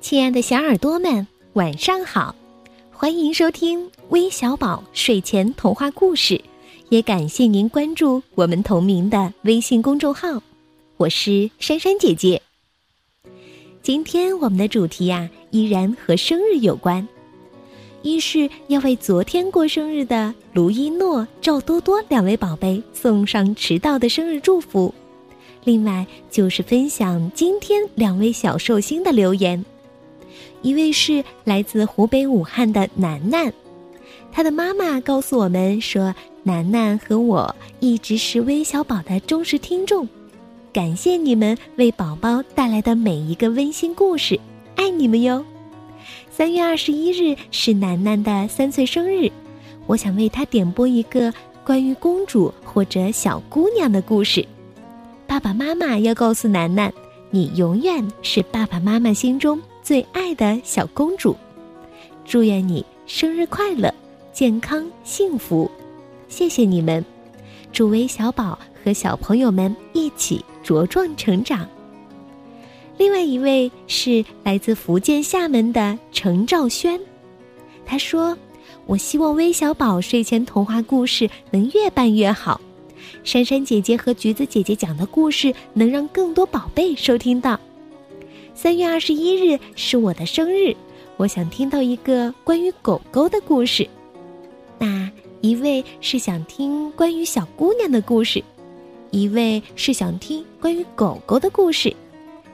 亲爱的小耳朵们，晚上好！欢迎收听微小宝睡前童话故事，也感谢您关注我们同名的微信公众号。我是珊珊姐姐。今天我们的主题呀，依然和生日有关。一是要为昨天过生日的卢一诺、赵多多两位宝贝送上迟到的生日祝福，另外就是分享今天两位小寿星的留言。一位是来自湖北武汉的楠楠，他的妈妈告诉我们说，楠楠和我一直是微小宝的忠实听众，感谢你们为宝宝带来的每一个温馨故事，爱你们哟。三月二十一日是楠楠的三岁生日，我想为她点播一个关于公主或者小姑娘的故事。爸爸妈妈要告诉楠楠，你永远是爸爸妈妈心中最爱的小公主。祝愿你生日快乐，健康幸福。谢谢你们，祝微小宝和小朋友们一起茁壮成长。另外一位是来自福建厦门的程兆轩，他说：“我希望微小宝睡前童话故事能越办越好，珊珊姐姐和橘子姐姐讲的故事能让更多宝贝收听到。三月二十一日是我的生日，我想听到一个关于狗狗的故事。那一位是想听关于小姑娘的故事，一位是想听关于狗狗的故事。”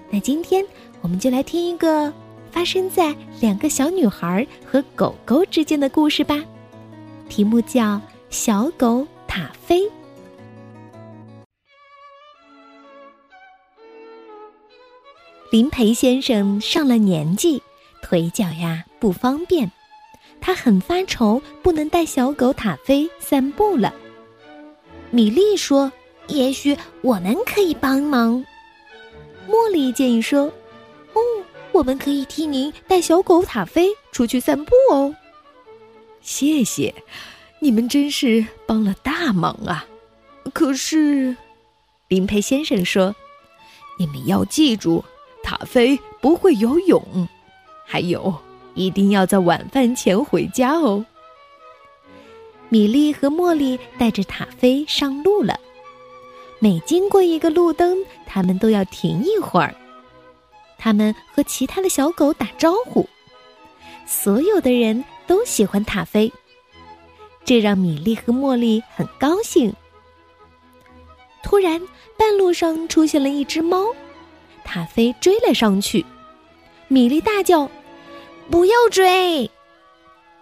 那今天我们就来听一个发生在两个小女孩和狗狗之间的故事吧，题目叫《小狗塔菲》。林培先生上了年纪，腿脚呀不方便，他很发愁，不能带小狗塔菲散步了。米莉说：“也许我们可以帮忙。”茉莉建议说：“哦，我们可以替您带小狗塔菲出去散步哦。”谢谢，你们真是帮了大忙啊！可是，林培先生说：“你们要记住，塔菲不会游泳，还有，一定要在晚饭前回家哦。”米莉和茉莉带着塔菲上路了。每经过一个路灯，他们都要停一会儿。他们和其他的小狗打招呼。所有的人都喜欢塔菲，这让米莉和茉莉很高兴。突然，半路上出现了一只猫，塔菲追了上去。米莉大叫：“不要追！”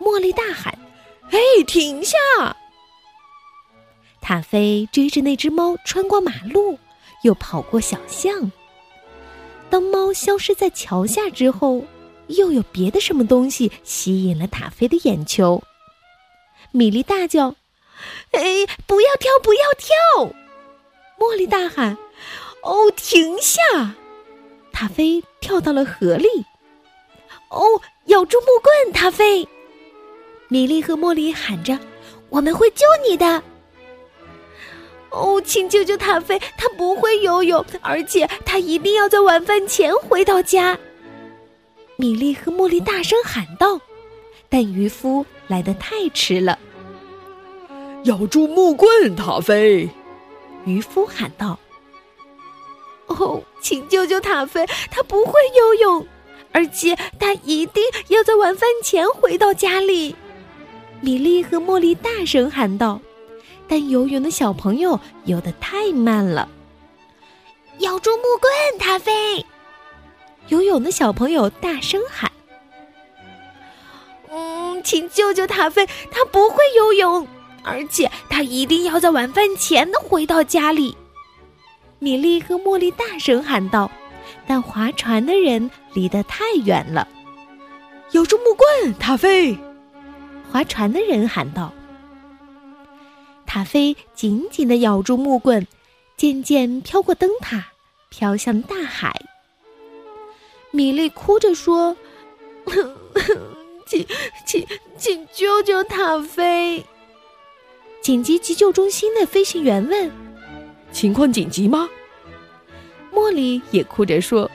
茉莉大喊：“嘿，停下！”塔菲追着那只猫穿过马路，又跑过小巷。当猫消失在桥下之后，又有别的什么东西吸引了塔菲的眼球。米莉大叫：“哎，不要跳，不要跳！”茉莉大喊：“哦，停下！”塔菲跳到了河里。哦，咬住木棍，塔菲！米莉和茉莉喊着：“我们会救你的。”哦，请救救塔菲，他不会游泳，而且他一定要在晚饭前回到家。米莉和茉莉大声喊道，但渔夫来得太迟了。咬住木棍，塔菲！渔夫喊道。哦，请救救塔菲，他不会游泳，而且他一定要在晚饭前回到家里。米莉和茉莉大声喊道。但游泳的小朋友游得太慢了。咬住木棍，塔菲！游泳的小朋友大声喊：“嗯，请救救塔菲，他不会游泳，而且他一定要在晚饭前回到家里。”米莉和茉莉大声喊道，但划船的人离得太远了。咬住木棍，塔菲！划船的人喊道。塔菲紧紧地咬住木棍，渐渐飘过灯塔，飘向大海。米莉哭着说：“ 请，请，请救救塔菲！”紧急急救中心的飞行员问：“情况紧急吗？”茉莉也哭着说：“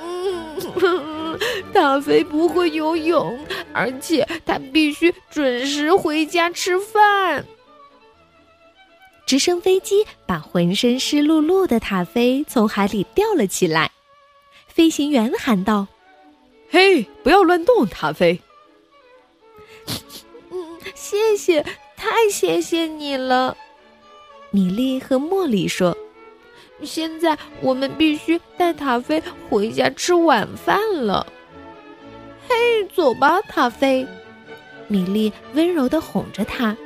嗯，塔塔菲不会游泳，而且他必须准时回家吃饭。直升飞机把浑身湿漉漉的塔菲从海里吊了起来。飞行员喊道：“嘿，不要乱动，塔菲。”嗯，谢谢，太谢谢你了。米莉和茉莉说：“现在我们必须带塔菲回家吃晚饭了。”嘿，走吧，塔菲！米莉温柔的哄着他：“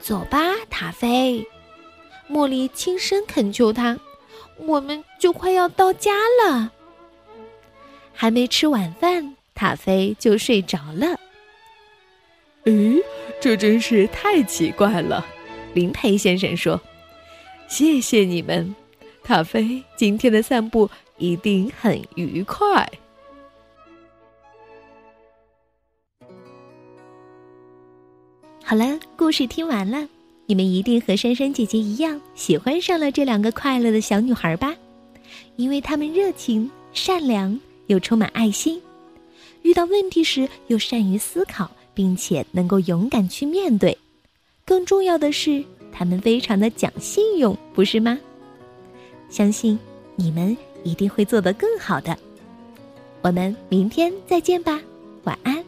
走吧，塔菲！”茉莉轻声恳求他：“我们就快要到家了。”还没吃晚饭，塔菲就睡着了。咦，这真是太奇怪了。林培先生说：“谢谢你们，塔菲，今天的散步一定很愉快。”好了，故事听完了，你们一定和珊珊姐姐一样喜欢上了这两个快乐的小女孩吧？因为她们热情、善良又充满爱心，遇到问题时又善于思考，并且能够勇敢去面对。更重要的是，他们非常的讲信用，不是吗？相信你们一定会做得更好的。我们明天再见吧，晚安。